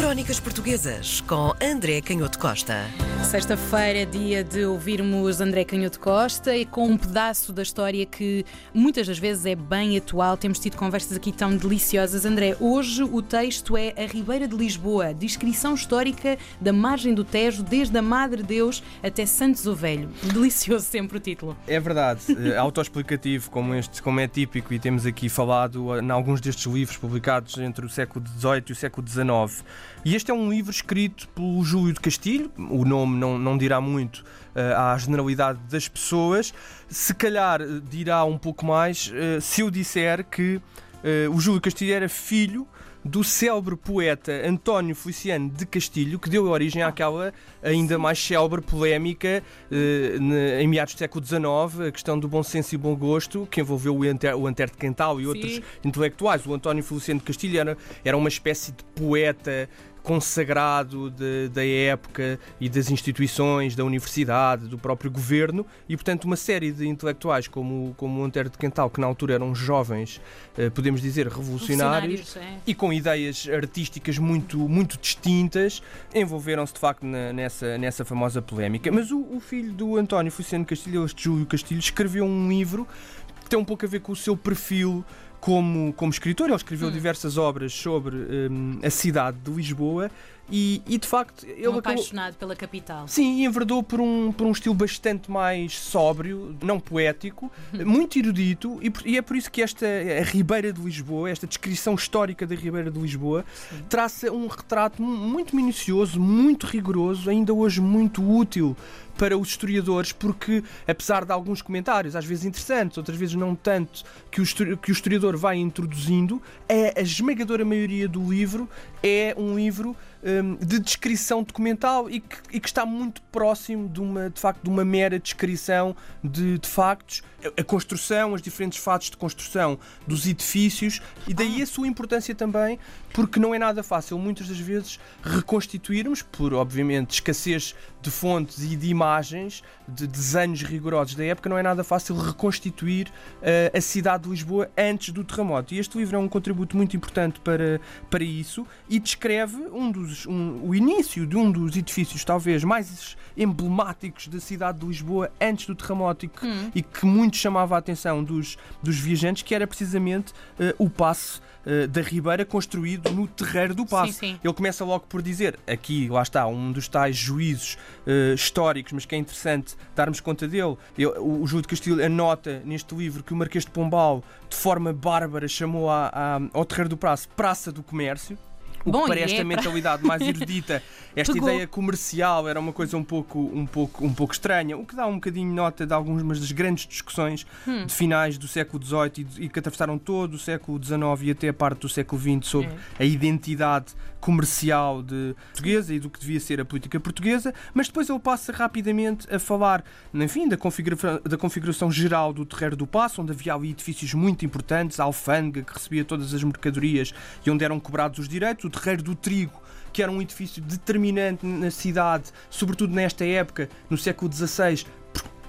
Crónicas Portuguesas com André Canhoto Costa. Sexta-feira é dia de ouvirmos André Canhoto Costa e com um pedaço da história que muitas das vezes é bem atual. Temos tido conversas aqui tão deliciosas. André, hoje o texto é A Ribeira de Lisboa, descrição histórica da margem do Tejo, desde a Madre Deus até Santos o Velho. Delicioso sempre o título. É verdade, eh, autoexplicativo, como, este, como é típico, e temos aqui falado eh, em alguns destes livros publicados entre o século XVIII e o século XIX. E este é um livro escrito pelo Júlio de Castilho, o nome não, não dirá muito uh, à generalidade das pessoas, se calhar dirá um pouco mais uh, se eu disser que o Júlio Castilho era filho do célebre poeta António Feliciano de Castilho, que deu origem àquela ainda mais célebre polémica eh, em meados do século XIX, a questão do bom senso e bom gosto, que envolveu o, Ante o Antero de Quental e outros Sim. intelectuais. O António Feliciano de Castilho era, era uma espécie de poeta consagrado de, da época e das instituições, da universidade, do próprio governo, e portanto uma série de intelectuais como, como o Antero de Quental, que na altura eram jovens, eh, podemos dizer revolucionários, é. e com ideias artísticas muito, muito distintas, envolveram-se de facto na, nessa, nessa famosa polémica. Mas o, o filho do António Feliciano Castilho, este Júlio Castilho, escreveu um livro que tem um pouco a ver com o seu perfil como, como escritor. Ele escreveu hum. diversas obras sobre um, a cidade de Lisboa e, e de facto ele um apaixonado pela capital. Sim, e enverdou por um, por um estilo bastante mais sóbrio, não poético, muito erudito, e, e, é por isso que esta Ribeira de Lisboa, esta descrição histórica da Ribeira de Lisboa, Sim. traça um retrato muito minucioso, muito rigoroso, ainda hoje muito útil para os historiadores, porque apesar de alguns comentários, às vezes interessantes, outras vezes não tanto, que o, que o historiador vai introduzindo, é a esmagadora maioria do livro é um livro um, de descrição documental e que, e que, está muito próximo de uma, de facto, de uma mera descrição de, de factos, a, a, construção, os diferentes fatos de construção dos edifícios e daí a sua importância também, porque não é nada fácil muitas das vezes reconstituirmos, por obviamente escassez de fontes e de imagens, de desenhos rigorosos da época, não é nada fácil reconstituir uh, a cidade de Lisboa antes do terremoto. E este livro é um contributo muito importante para, para isso e descreve um dos, um, o início de um dos edifícios talvez mais emblemáticos da cidade de Lisboa antes do terremoto e que, hum. e que muito chamava a atenção dos, dos viajantes, que era precisamente uh, o passo uh, da Ribeira construído no terreiro do passo. Sim, sim. Ele começa logo por dizer, aqui lá está, um dos tais juízos uh, históricos, mas que é interessante darmos conta dele. Ele, o, o Júlio de Castilho anota neste livro que o Marquês de Pombal, de forma bárbara, chamou a, a, ao terreiro do passo Praça do Comércio. O Bom, que para esta é mentalidade mais erudita, esta Pegou. ideia comercial era uma coisa um pouco, um, pouco, um pouco estranha, o que dá um bocadinho nota de algumas das grandes discussões hum. de finais do século XVIII e, e que atravessaram todo o século XIX e até a parte do século XX sobre é. a identidade comercial de portuguesa e do que devia ser a política portuguesa, mas depois ele passa rapidamente a falar, enfim, da configuração, da configuração geral do Terreiro do Passo, onde havia ali edifícios muito importantes, a alfândega que recebia todas as mercadorias e onde eram cobrados os direitos, o Terreiro do Trigo, que era um edifício determinante na cidade, sobretudo nesta época, no século XVI,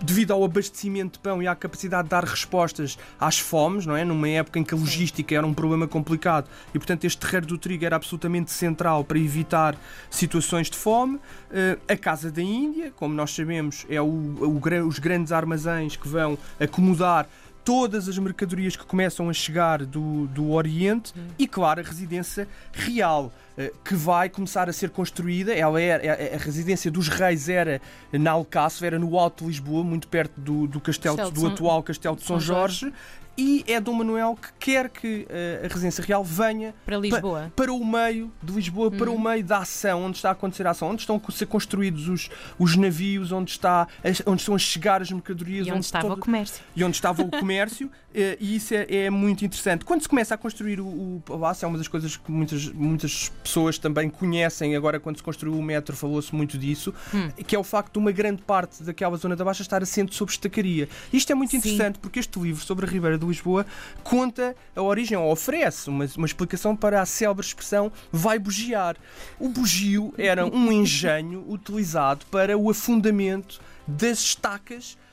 devido ao abastecimento de pão e à capacidade de dar respostas às fomes, não é? Numa época em que a logística era um problema complicado e, portanto, este terreiro do trigo era absolutamente central para evitar situações de fome. Eh, a Casa da Índia, como nós sabemos, é o, o, os grandes armazéns que vão acomodar todas as mercadorias que começam a chegar do, do Oriente uhum. e, claro, a residência real eh, que vai começar a ser construída. Ela era, a, a residência dos reis era na Alcácer, era no Alto de Lisboa, muito perto do, do castelo, castelo do atual Castelo de São, São Jorge. Jorge e é Dom Manuel que quer que uh, a residência real venha para Lisboa, pa, para o meio de Lisboa, uhum. para o meio da ação, onde está a acontecer a ação, onde estão a ser construídos os, os navios, onde, está, onde estão a chegar as mercadorias, e onde, onde estava todo, o comércio. E onde estava o comércio, e isso é, é, muito interessante. Quando se começa a construir o, o palácio, é uma das coisas que muitas, muitas pessoas também conhecem. Agora, quando se construiu o metro, falou-se muito disso, hum. que é o facto de uma grande parte daquela zona da Baixa estar assente sobre estacaria. Isto é muito interessante Sim. porque este livro sobre a Ribeira de Lisboa conta a origem, ou oferece uma, uma explicação para a célebre expressão vai bugiar. O bugio era um engenho utilizado para o afundamento das estacas eh,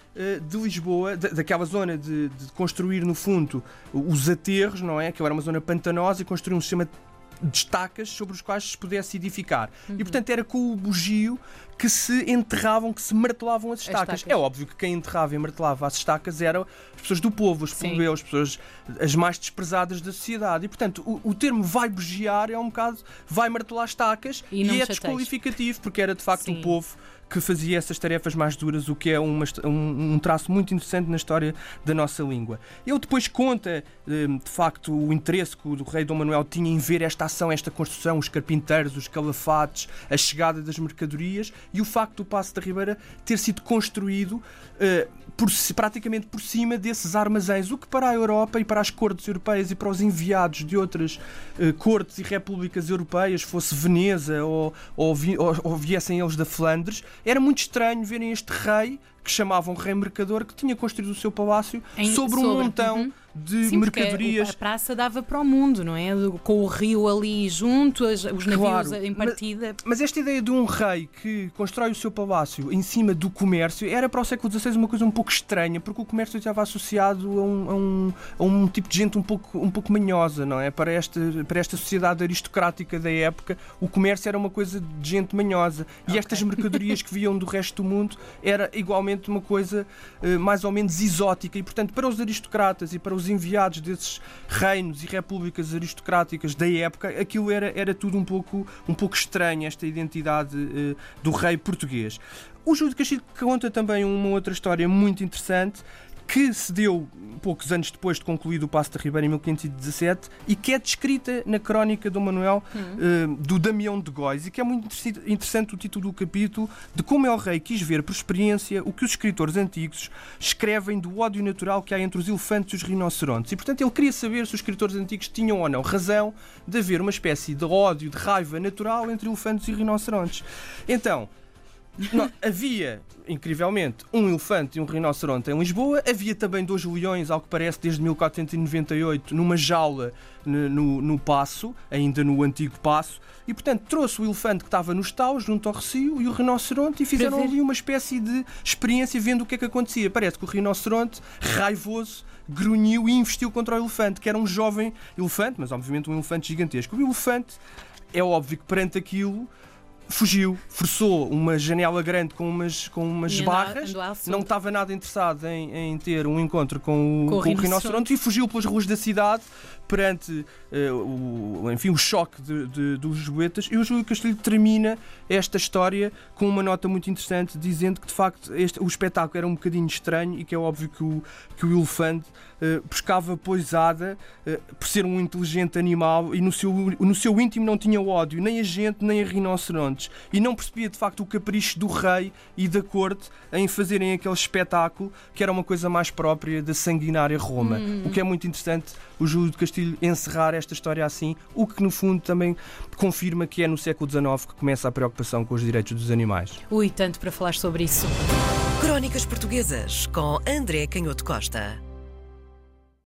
de Lisboa, daquela zona de, de, construir no fundo os aterros, não é? Que era uma zona pantanosa e construir um sistema de estacas sobre os quais se pudesse edificar. E portanto era com o bugio que se enterravam, que se martelavam as estacas. estacas. É óbvio que quem enterrava e martelava as estacas eram as pessoas do povo, os plebeus, as pessoas as mais desprezadas da sociedade. E portanto o, o termo vai bugiar é um bocado vai martelar estacas E e, é chateis. desqualificativo porque era de facto Sim. o povo que fazia essas tarefas mais duras, o que é uma um, um traço muito interessante na história da nossa língua. Ele depois conta, eh, de facto, o interesse que o rei Dom Manuel tinha em ver esta ação, esta construção, os carpinteiros, os calafates, a chegada das mercadorias e o facto do Passo da Ribeira ter sido construído eh, por praticamente por cima desses armazéns, o que para a Europa e para as cortes europeias e para os enviados de outras eh, cortes e repúblicas europeias, fosse Veneza ou, ou, vi- ou- ou viessem eles da Flandres, era muito estranho verem este rei que chamavam Rei Mercador, que tinha construído o seu palácio Em- sobre um sobre, montão uhum. de Sim, mercadorias. a praça dava para o mundo, não é? Com o rio ali junto, os navios Claro, em mas- partida. Mas esta ideia de um rei que constrói o seu palácio em cima do comércio era para o século XVI uma coisa um pouco estranha, porque o comércio estava associado a um, a um, a um tipo de gente um pouco, um pouco manhosa, não é? Para esta, para esta sociedade aristocrática da época, o comércio era uma coisa de gente manhosa. E Ok. estas mercadorias que viam do resto do mundo era igualmente uma coisa eh, mais ou menos exótica. E, portanto, para os aristocratas e para os enviados desses reinos e repúblicas aristocráticas da época, aquilo era, era tudo um pouco, um pouco estranho, esta identidade eh, do rei português. O Júlio de Castilho conta também uma outra história muito interessante que se deu poucos anos depois de concluído o Passo da Ribeira em 1517 e que é descrita na crónica do Manuel eh, do Damião de Góis e que é muito interessante o título do capítulo de como é o rei quis ver por experiência o que os escritores antigos escrevem do ódio natural que há entre os elefantes e os rinocerontes. E portanto ele queria saber se os escritores antigos tinham ou não razão de haver uma espécie de ódio, de raiva natural entre elefantes e rinocerontes. Então, não, havia, incrivelmente, um elefante e um rinoceronte em Lisboa. Havia também dois leões, ao que parece, desde 1498, numa jaula no, no, Passo, ainda no antigo Passo. E, portanto, trouxe o elefante que estava nos taus, junto ao recio, e o rinoceronte, e fizeram ali uma espécie de experiência vendo o que é que acontecia. Parece que o rinoceronte, raivoso, grunhiu e investiu contra o elefante, que era um jovem elefante, mas obviamente um elefante gigantesco. O elefante, é óbvio que perante aquilo, fugiu, forçou uma janela grande com umas, com umas barras, não estava nada interessado em, em ter um encontro com o, Com o com o rinoceronte. rinoceronte e fugiu pelas ruas da cidade perante eh, o, enfim, o choque de, de- dos Lisboetas. E o Júlio Castilho termina esta história com uma nota muito interessante, dizendo que de facto este, o espetáculo era um bocadinho estranho e que é óbvio que o, que o elefante eh, pescava poisada eh, por ser um inteligente animal e no seu, no seu íntimo não tinha ódio, nem a gente, nem a E não percebia de facto o capricho do rei e da corte em fazerem aquele espetáculo que era uma coisa mais própria da sanguinária Roma. O que é muito interessante o Júlio de Castilho encerrar esta história assim, o que no fundo também confirma que é no século XIX que começa a preocupação com os direitos dos animais. Ui, tanto para falar sobre isso. Crónicas Portuguesas com André Canhoto Costa.